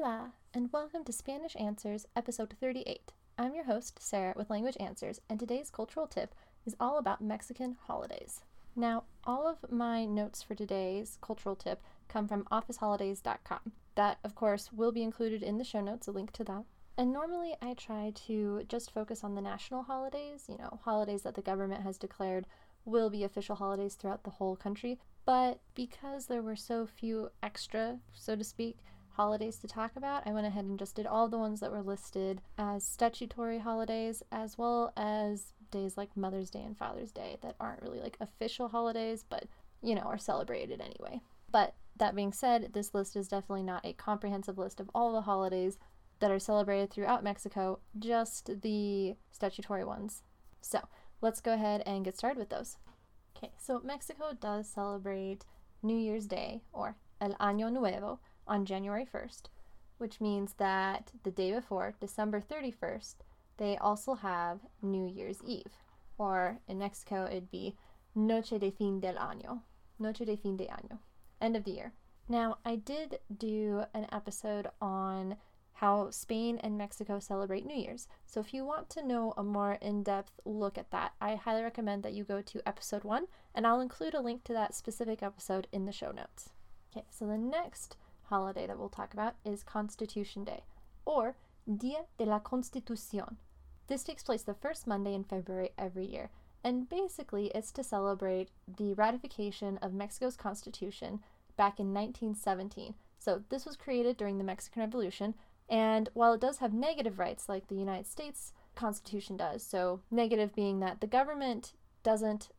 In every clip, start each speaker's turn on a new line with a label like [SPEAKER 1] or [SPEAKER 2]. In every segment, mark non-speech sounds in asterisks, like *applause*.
[SPEAKER 1] Hola, and welcome to Spanish Answers, episode 38. I'm your host, Sarah, with Language Answers, and today's cultural tip is all about Mexican holidays. Now, all of my notes for today's cultural tip come from officeholidays.com. That, of course, will be included in the show notes, a link to that. And normally I try to just focus on the national holidays, you know, holidays that the government has declared will be official holidays throughout the whole country. But because there were so few extra, so to speak, holidays to talk about, I went ahead and just did all the ones that were listed as statutory holidays, as well as days like Mother's Day and Father's Day that aren't really like official holidays, but you know, are celebrated anyway. But that being said, this list is definitely not a comprehensive list of all the holidays that are celebrated throughout Mexico, just the statutory ones. So let's go ahead and get started with those. Okay, so Mexico does celebrate New Year's Day, or El Año Nuevo, on January 1st, which means that the day before, December 31st, they also have New Year's Eve, or in Mexico it'd be Noche de Fin del Año, Noche de Fin de Año, end of the year. Now, I did do an episode on how Spain and Mexico celebrate New Year's. So if you want to know a more in depth look at that, I highly recommend that you go to episode one, and I'll include a link to that specific episode in the show notes. Okay, so the next holiday that we'll talk about is Constitution Day, or Dia de la Constitución. This takes place the first Monday in February every year, and basically it's to celebrate the ratification of Mexico's Constitution back in 1917. So this was created during the Mexican Revolution, and while it does have negative rights like the United States Constitution does, so negative being that the government doesn't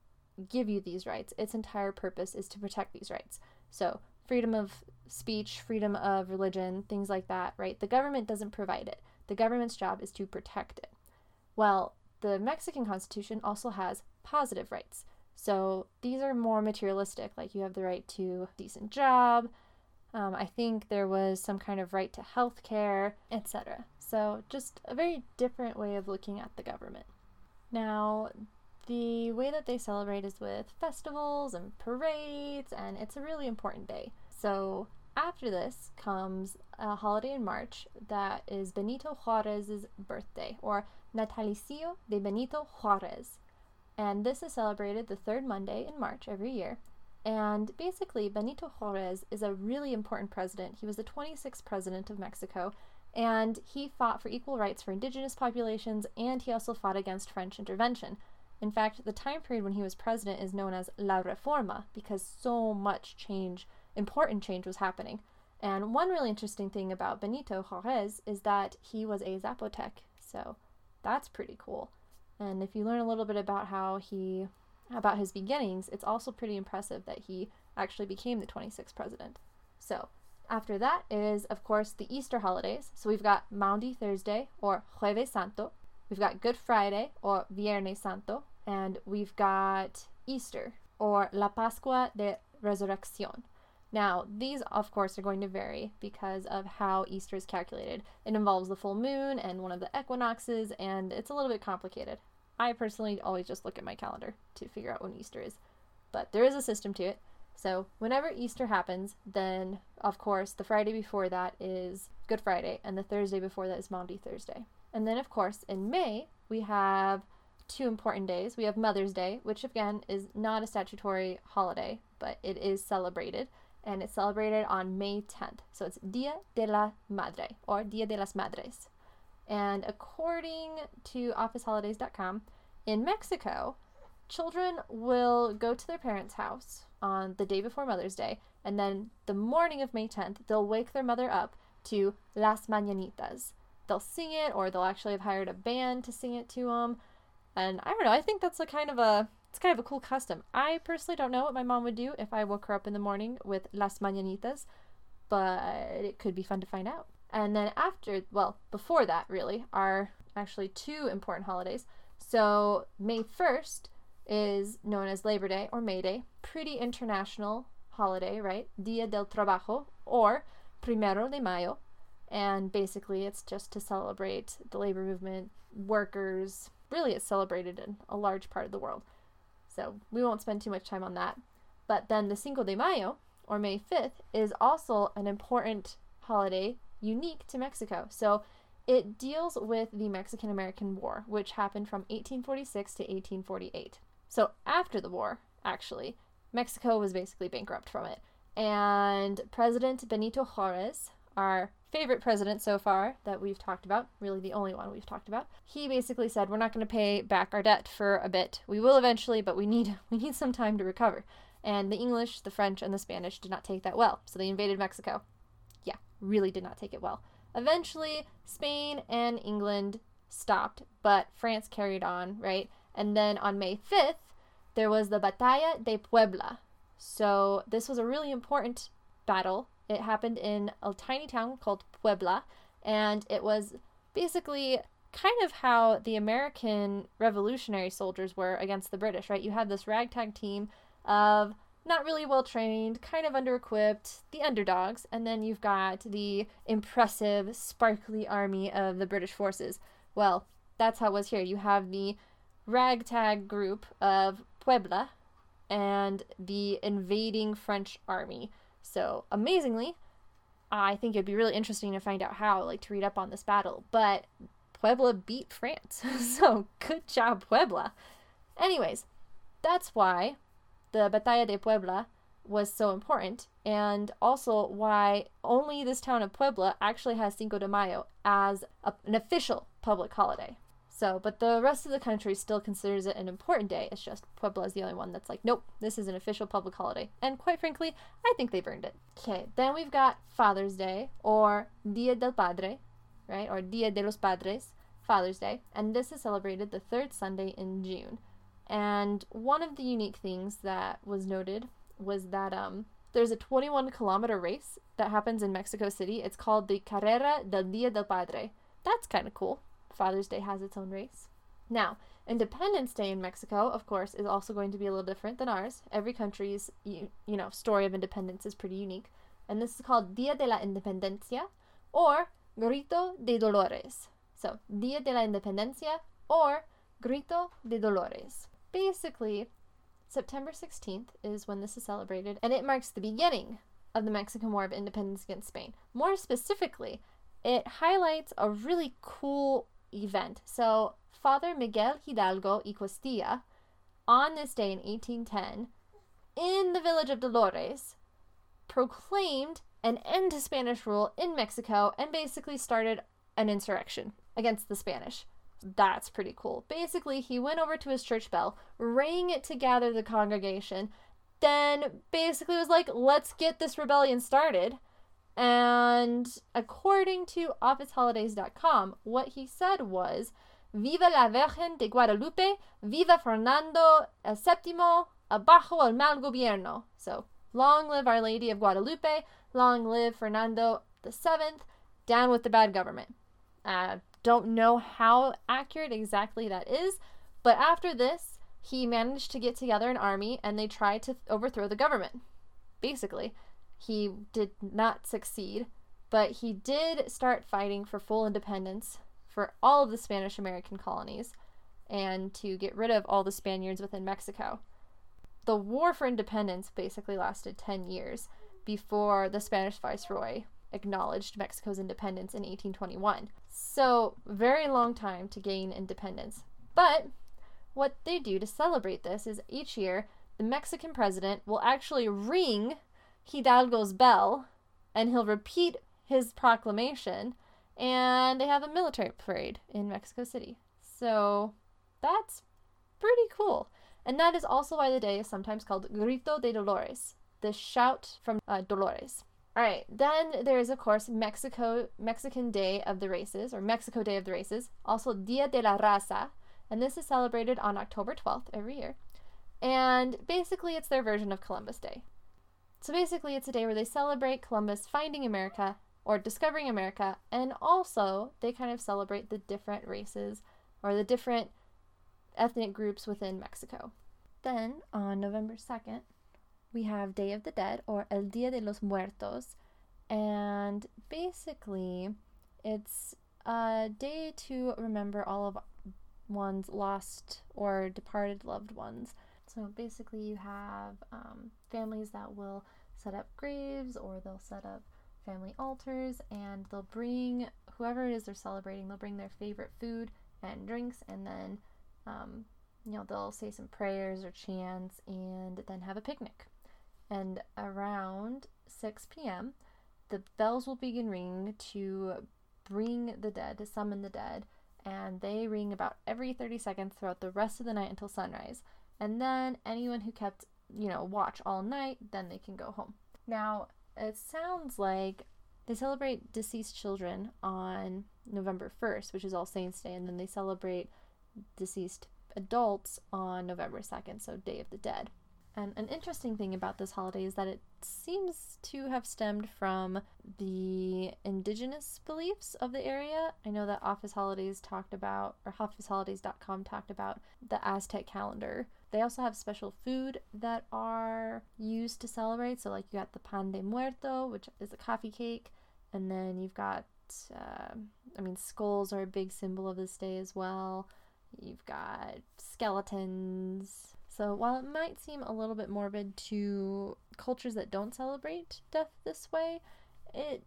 [SPEAKER 1] give you these rights, its entire purpose is to protect these rights. So freedom of speech, freedom of religion, things like that, right? The government doesn't provide it. The government's job is to protect it. Well, the Mexican Constitution also has positive rights. So these are more materialistic, like you have the right to a decent job. Um, I think there was some kind of right to health care, etc. So just a very different way of looking at the government. Now, the way that they celebrate is with festivals and parades, and it's a really important day. So, after this comes a holiday in March that is Benito Juarez's birthday, or Natalicio de Benito Juarez. And this is celebrated the third Monday in March every year. And basically, Benito Juarez is a really important president. He was the 26th president of Mexico, and he fought for equal rights for indigenous populations, and he also fought against French intervention. In fact, the time period when he was president is known as La Reforma because so much change, important change, was happening. And one really interesting thing about Benito Juarez is that he was a Zapotec, so that's pretty cool. And if you learn a little bit about how he about his beginnings, it's also pretty impressive that he actually became the 26th president. So, after that is, of course, the Easter holidays. So, we've got Maundy Thursday, or Jueves Santo. We've got Good Friday, or Viernes Santo. And we've got Easter, or La Pascua de Resurrección. Now, these, of course, are going to vary because of how Easter is calculated. It involves the full moon and one of the equinoxes, and it's a little bit complicated. I personally always just look at my calendar to figure out when Easter is. But there is a system to it. So, whenever Easter happens, then of course the Friday before that is Good Friday, and the Thursday before that is Maundy Thursday. And then, of course, in May, we have two important days. We have Mother's Day, which again is not a statutory holiday, but it is celebrated. And it's celebrated on May 10th. So it's Dia de la Madre or Dia de las Madres. And according to officeholidays.com, in Mexico, children will go to their parents' house on the day before Mother's Day, and then the morning of May 10th, they'll wake their mother up to Las Mañanitas. They'll sing it, or they'll actually have hired a band to sing it to them. And I don't know, I think that's a kind of a it's kind of a cool custom. I personally don't know what my mom would do if I woke her up in the morning with Las Mañanitas, but it could be fun to find out. And then after, well, before that, really, are actually two important holidays. So May 1st is known as Labor Day or May Day, pretty international holiday, right? Dia del Trabajo or Primero de Mayo. And basically, it's just to celebrate the labor movement, workers. Really, it's celebrated in a large part of the world. So we won't spend too much time on that. But then the Cinco de Mayo, or May 5th, is also an important holiday unique to Mexico. So it deals with the Mexican American War, which happened from 1846 to 1848. So after the war, actually, Mexico was basically bankrupt from it. And President Benito Juarez, our favorite president so far that we've talked about, really the only one we've talked about, he basically said we're not going to pay back our debt for a bit. We will eventually, but we need *laughs* we need some time to recover. And the English, the French, and the Spanish did not take that well, so they invaded Mexico. Yeah, really did not take it well. Eventually, Spain and England stopped, but France carried on, right? And then on May 5th, there was the Batalla de Puebla. So this was a really important battle. It happened in a tiny town called Puebla, and it was basically kind of how the American revolutionary soldiers were against the British, right? You had this ragtag team of not really well trained, kind of under equipped, the underdogs, and then you've got the impressive, sparkly army of the British forces. Well, that's how it was here. You have the ragtag group of Puebla and the invading French army. So, amazingly, I think it'd be really interesting to find out how, like to read up on this battle. But Puebla beat France. *laughs* so, good job, Puebla. Anyways, that's why the Batalla de Puebla was so important, and also why only this town of Puebla actually has Cinco de Mayo as a, an official public holiday. So, but the rest of the country still considers it an important day. It's just Puebla is the only one that's like, nope, this is an official public holiday. And quite frankly, I think they've earned it. Okay, then we've got Father's Day or Dia del Padre, right? Or Dia de los Padres, Father's Day. And this is celebrated the third Sunday in June. And one of the unique things that was noted was that um, there's a 21 kilometer race that happens in Mexico City. It's called the Carrera del Dia del Padre. That's kind of cool. Father's Day has its own race. Now, Independence Day in Mexico, of course, is also going to be a little different than ours. Every country's you, you know story of independence is pretty unique, and this is called Dia de la Independencia or Grito de Dolores. So, Dia de la Independencia or Grito de Dolores. Basically, September 16th is when this is celebrated, and it marks the beginning of the Mexican War of Independence against Spain. More specifically, it highlights a really cool event. So, Father Miguel Hidalgo y Costilla, on this day in 1810, in the village of Dolores, proclaimed an end to Spanish rule in Mexico and basically started an insurrection against the Spanish. That's pretty cool. Basically, he went over to his church bell, rang it to gather the congregation, then basically was like, let's get this rebellion started. And according to officeholidays.com, what he said was, Viva la Virgen de Guadalupe, viva Fernando VII, abajo el mal gobierno. So, long live Our Lady of Guadalupe, long live Fernando VII, down with the bad government. Uh, don't know how accurate exactly that is, but after this, he managed to get together an army and they tried to overthrow the government. Basically, he did not succeed, but he did start fighting for full independence for all of the Spanish American colonies and to get rid of all the Spaniards within Mexico. The War for Independence basically lasted 10 years before the Spanish viceroy acknowledged Mexico's independence in 1821. So, very long time to gain independence. But what they do to celebrate this is each year the Mexican president will actually ring Hidalgo's bell and he'll repeat his proclamation and they have a military parade in Mexico City. So, that's pretty cool. And that is also why the day is sometimes called Grito de Dolores, the shout from uh, Dolores. All right, then there is of course Mexico Mexican Day of the Races or Mexico Day of the Races, also Dia de la Raza, and this is celebrated on October 12th every year. And basically it's their version of Columbus Day. So basically it's a day where they celebrate Columbus finding America or discovering America and also they kind of celebrate the different races or the different ethnic groups within Mexico. Then on November 2nd, we have Day of the Dead or El Dia de los Muertos. And basically, it's a day to remember all of one's lost or departed loved ones. So basically, you have um, families that will set up graves or they'll set up family altars and they'll bring whoever it is they're celebrating, they'll bring their favorite food and drinks, and then, um, you know, they'll say some prayers or chants and then have a picnic. And around 6 p.m., the bells will begin ringing to bring the dead, to summon the dead, and they ring about every 30 seconds throughout the rest of the night until sunrise. And then anyone who kept, you know, watch all night, then they can go home. Now, it sounds like they celebrate deceased children on November 1st, which is All Saints' Day, and then they celebrate deceased adults on November 2nd, so Day of the Dead. And an interesting thing about this holiday is that it seems to have stemmed from the indigenous beliefs of the area. I know that Office Holidays talked about, or officeholidays.com talked about the Aztec calendar. They also have special food that are used to celebrate. So, like, you got the pan de muerto, which is a coffee cake, and then you've got, uh, I mean, skulls are a big symbol of this day as well. You've got skeletons. So while it might seem a little bit morbid to cultures that don't celebrate death this way, it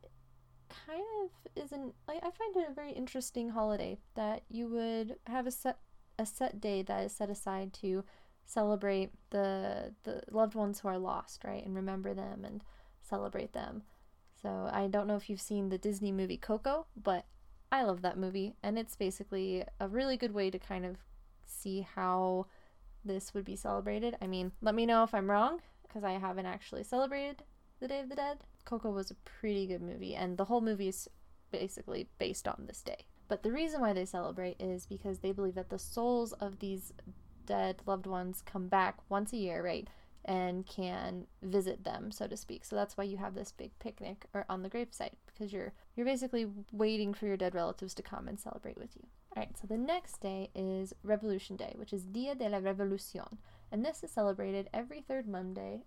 [SPEAKER 1] kind of isn't. I, I find it a very interesting holiday that you would have a set a set day that is set aside to celebrate the the loved ones who are lost, right, and remember them and celebrate them. So I don't know if you've seen the Disney movie Coco, but I love that movie, and it's basically a really good way to kind of see how this would be celebrated. I mean, let me know if I'm wrong, because I haven't actually celebrated the Day of the Dead. Coco was a pretty good movie, and the whole movie is basically based on this day. But the reason why they celebrate is because they believe that the souls of these dead loved ones come back once a year, right? and can visit them, so to speak. So that's why you have this big picnic or on the gravesite because you're you're basically waiting for your dead relatives to come and celebrate with you. All right, so the next day is Revolution Day, which is Dia de la Revolución, and this is celebrated every third Monday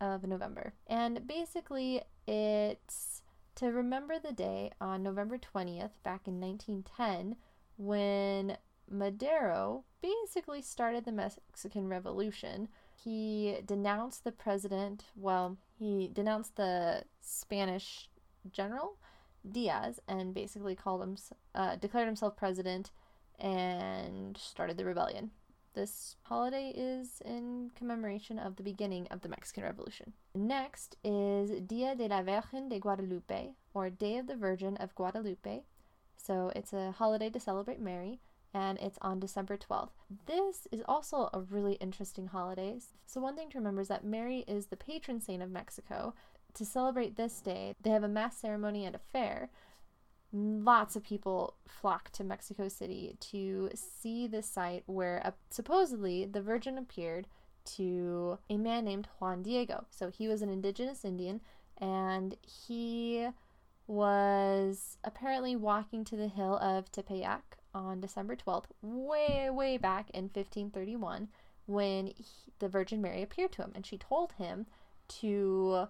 [SPEAKER 1] of November. And basically, it's to remember the day on November 20th back in 1910 when Madero basically started the Mexican Revolution he denounced the president, well, he denounced the Spanish general, Diaz, and basically called him, uh, declared himself president and started the rebellion. This holiday is in commemoration of the beginning of the Mexican Revolution. Next is Dia de la Virgen de Guadalupe, or Day of the Virgin of Guadalupe. So it's a holiday to celebrate Mary and it's on December 12th. This is also a really interesting holiday. So, one thing to remember is that Mary is the patron saint of Mexico. To celebrate this day, they have a mass ceremony and a fair. Lots of people flock to Mexico City to see the site where uh, supposedly the Virgin appeared to a man named Juan Diego. So, he was an indigenous Indian and he was apparently walking to the hill of Tepeyac on December 12th, way, way back in 1531, when he, the Virgin Mary appeared to him. And she told him to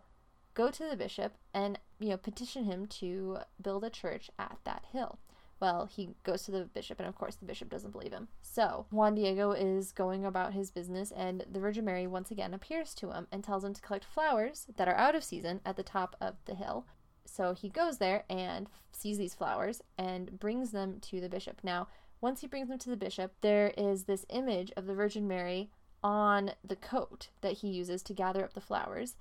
[SPEAKER 1] go to the bishop and, you know, petition him to build a church at that hill. Well, he goes to the bishop, and of course, the bishop doesn't believe him. So, Juan Diego is going about his business, and the Virgin Mary once again appears to him and tells him to collect flowers that are out of season at the top of the hill so he goes there and sees these flowers and brings them to the bishop. Now, once he brings them to the bishop, there is this image of the Virgin Mary on the coat that he uses to gather up the flowers.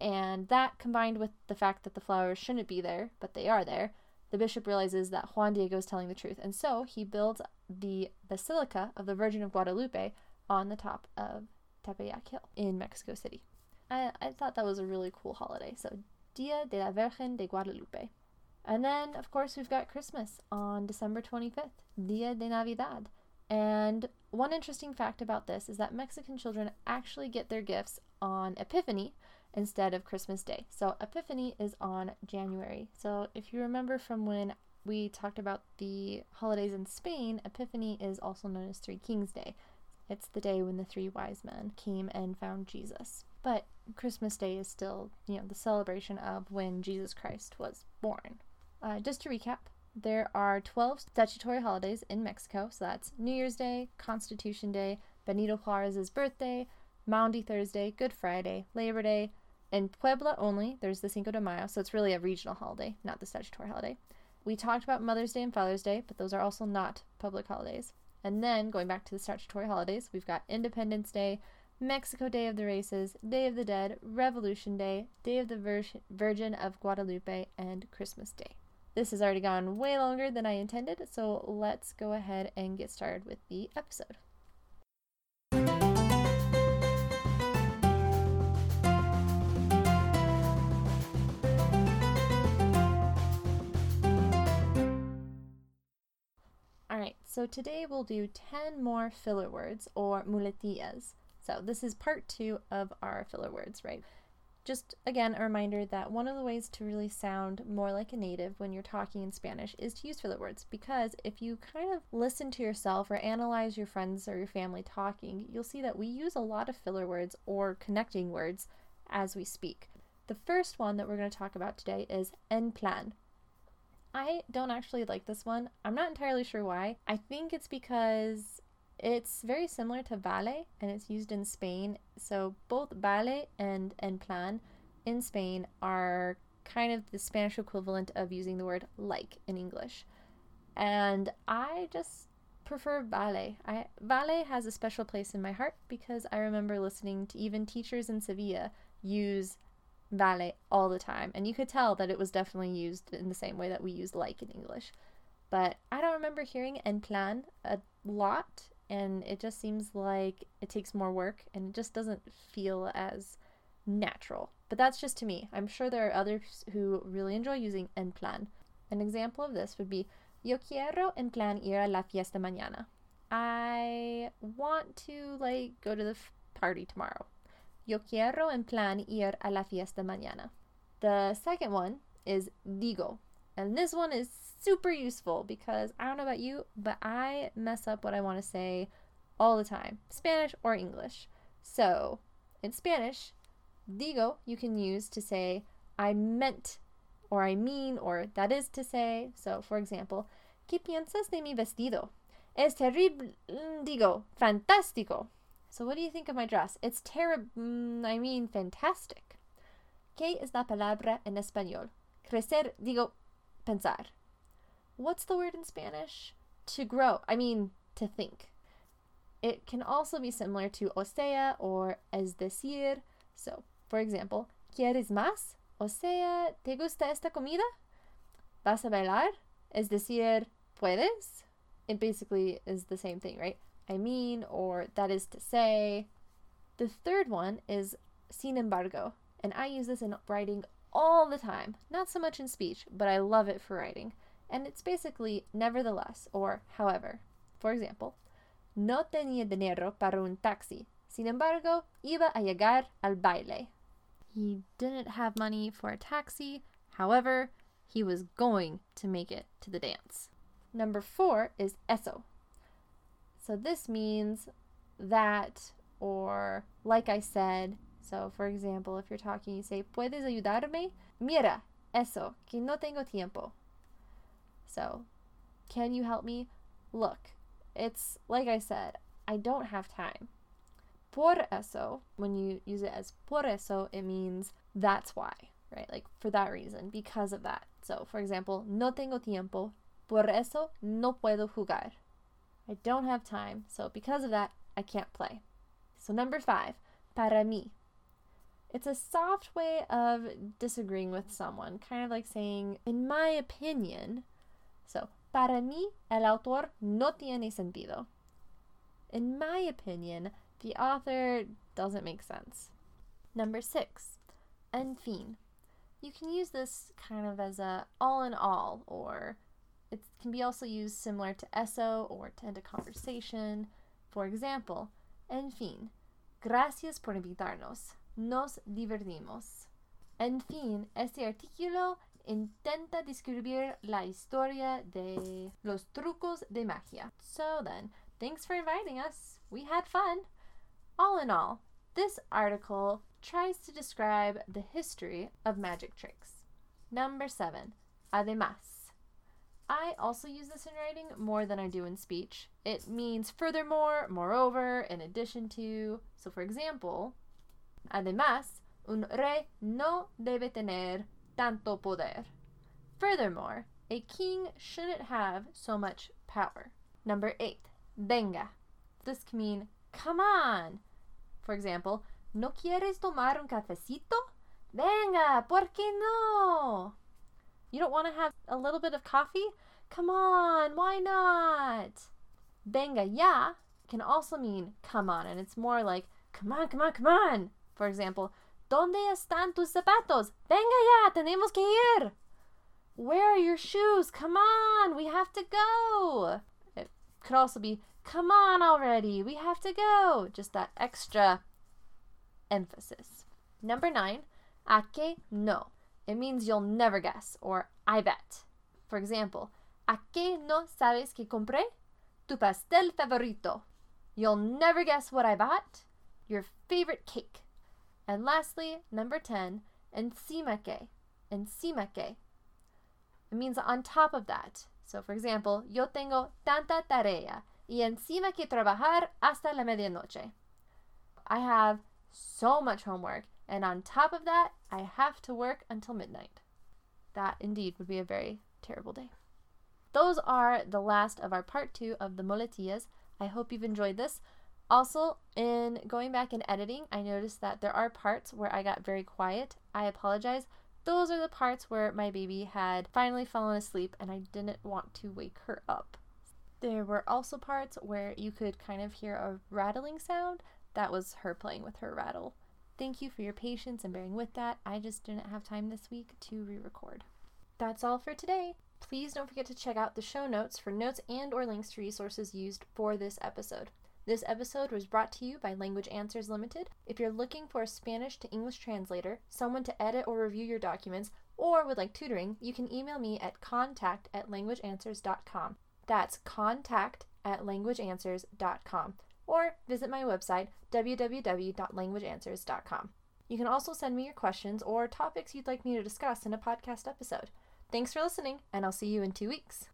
[SPEAKER 1] And that combined with the fact that the flowers shouldn't be there, but they are there, the bishop realizes that Juan Diego is telling the truth. And so he builds the Basilica of the Virgin of Guadalupe on the top of Tepeyac Hill in Mexico City. I, I thought that was a really cool holiday. So Dia de la Virgen de Guadalupe. And then, of course, we've got Christmas on December 25th, Dia de Navidad. And one interesting fact about this is that Mexican children actually get their gifts on Epiphany instead of Christmas Day. So, Epiphany is on January. So, if you remember from when we talked about the holidays in Spain, Epiphany is also known as Three Kings Day. It's the day when the three wise men came and found Jesus. But Christmas Day is still, you know, the celebration of when Jesus Christ was born. Uh, just to recap, there are 12 statutory holidays in Mexico. So that's New Year's Day, Constitution Day, Benito Juarez's birthday, Maundy Thursday, Good Friday, Labor Day, In Puebla only, there's the Cinco de Mayo, so it's really a regional holiday, not the statutory holiday. We talked about Mother's Day and Father's Day, but those are also not public holidays. And then going back to the statutory holidays, we've got Independence Day, Mexico Day of the Races, Day of the Dead, Revolution Day, Day of the Vir- Virgin of Guadalupe, and Christmas Day. This has already gone way longer than I intended, so let's go ahead and get started with the episode. Alright, so today we'll do 10 more filler words or muletillas. So this is part two of our filler words, right? Just again, a reminder that one of the ways to really sound more like a native when you're talking in Spanish is to use filler words because if you kind of listen to yourself or analyze your friends or your family talking, you'll see that we use a lot of filler words or connecting words as we speak. The first one that we're going to talk about today is en plan. I don't actually like this one. I'm not entirely sure why. I think it's because it's very similar to vale and it's used in Spain. So both vale and en plan in Spain are kind of the Spanish equivalent of using the word like in English. And I just prefer vale. I vale has a special place in my heart because I remember listening to even teachers in Sevilla use vale all the time and you could tell that it was definitely used in the same way that we use like in English. But I don't remember hearing en plan a lot and it just seems like it takes more work and it just doesn't feel as natural. But that's just to me. I'm sure there are others who really enjoy using en plan. An example of this would be Yo quiero en plan ir a la fiesta mañana. I want to like go to the f- party tomorrow. Yo quiero en plan ir a la fiesta mañana. The second one is digo. And this one is super useful because I don't know about you, but I mess up what I want to say all the time, Spanish or English. So, in Spanish, digo you can use to say I meant or I mean or that is to say. So, for example, ¿Qué piensas de mi vestido? Es terrible, mm, digo, fantástico. So, what do you think of my dress? It's terrible, mm, I mean, fantastic. ¿Qué es la palabra en español? Crecer, digo, pensar. What's the word in Spanish? To grow. I mean, to think. It can also be similar to o sea or es decir. So, for example, ¿quieres más? O sea, ¿te gusta esta comida? ¿Vas a bailar? Es decir, ¿puedes? It basically is the same thing, right? I mean, or that is to say. The third one is sin embargo, and I use this in writing all the time. Not so much in speech, but I love it for writing and it's basically nevertheless or however. For example, no tenía dinero para un taxi. Sin embargo, iba a llegar al baile. He didn't have money for a taxi. However, he was going to make it to the dance. Number four is eso. So this means that or like I said. So, for example, if you're talking, you say, ¿Puedes ayudarme? Mira, eso, que no tengo tiempo. So, can you help me? Look, it's like I said, I don't have time. Por eso, when you use it as por eso, it means that's why, right? Like for that reason, because of that. So, for example, no tengo tiempo, por eso no puedo jugar. I don't have time, so because of that, I can't play. So, number five, para mí. It's a soft way of disagreeing with someone, kind of like saying, in my opinion, so, para mí, el autor no tiene sentido. In my opinion, the author doesn't make sense. Number six, en fin. You can use this kind of as a all in all, or it can be also used similar to eso or to end a conversation. For example, en fin, gracias por invitarnos. Nos divertimos. En fin, este artículo intenta describir la historia de los trucos de magia. So then, thanks for inviting us. We had fun. All in all, this article tries to describe the history of magic tricks. Number seven, además. I also use this in writing more than I do in speech. It means furthermore, moreover, in addition to. So, for example, además, Un rey no debe tener tanto poder. Furthermore, a king shouldn't have so much power. Number eight, venga. This can mean come on. For example, ¿No quieres tomar un cafecito? Venga, ¿por qué no? You don't want to have a little bit of coffee? Come on, why not? Venga ya can also mean come on, and it's more like come on, come on, come on. For example, ¿Dónde están tus zapatos? Venga ya, tenemos que ir. Where are your shoes? Come on, we have to go. It could also be come on already, we have to go. Just that extra emphasis. Number nine, a que no. It means you'll never guess, or I bet. For example, ¿A que no sabes que compré? Tu pastel favorito. You'll never guess what I bought. Your favorite cake. And lastly, number 10, encima que. It means on top of that. So, for example, yo tengo tanta tarea y encima que trabajar hasta la medianoche. I have so much homework, and on top of that, I have to work until midnight. That indeed would be a very terrible day. Those are the last of our part two of the muletillas. I hope you've enjoyed this. Also, in going back and editing, I noticed that there are parts where I got very quiet. I apologize. Those are the parts where my baby had finally fallen asleep and I didn't want to wake her up. There were also parts where you could kind of hear a rattling sound. That was her playing with her rattle. Thank you for your patience and bearing with that. I just didn't have time this week to re-record. That's all for today. Please don't forget to check out the show notes for notes and or links to resources used for this episode. This episode was brought to you by Language Answers Limited. If you're looking for a Spanish to English translator, someone to edit or review your documents, or would like tutoring, you can email me at contact at languageanswers.com. That's contact at languageanswers.com. Or visit my website, www.languageanswers.com. You can also send me your questions or topics you'd like me to discuss in a podcast episode. Thanks for listening, and I'll see you in two weeks.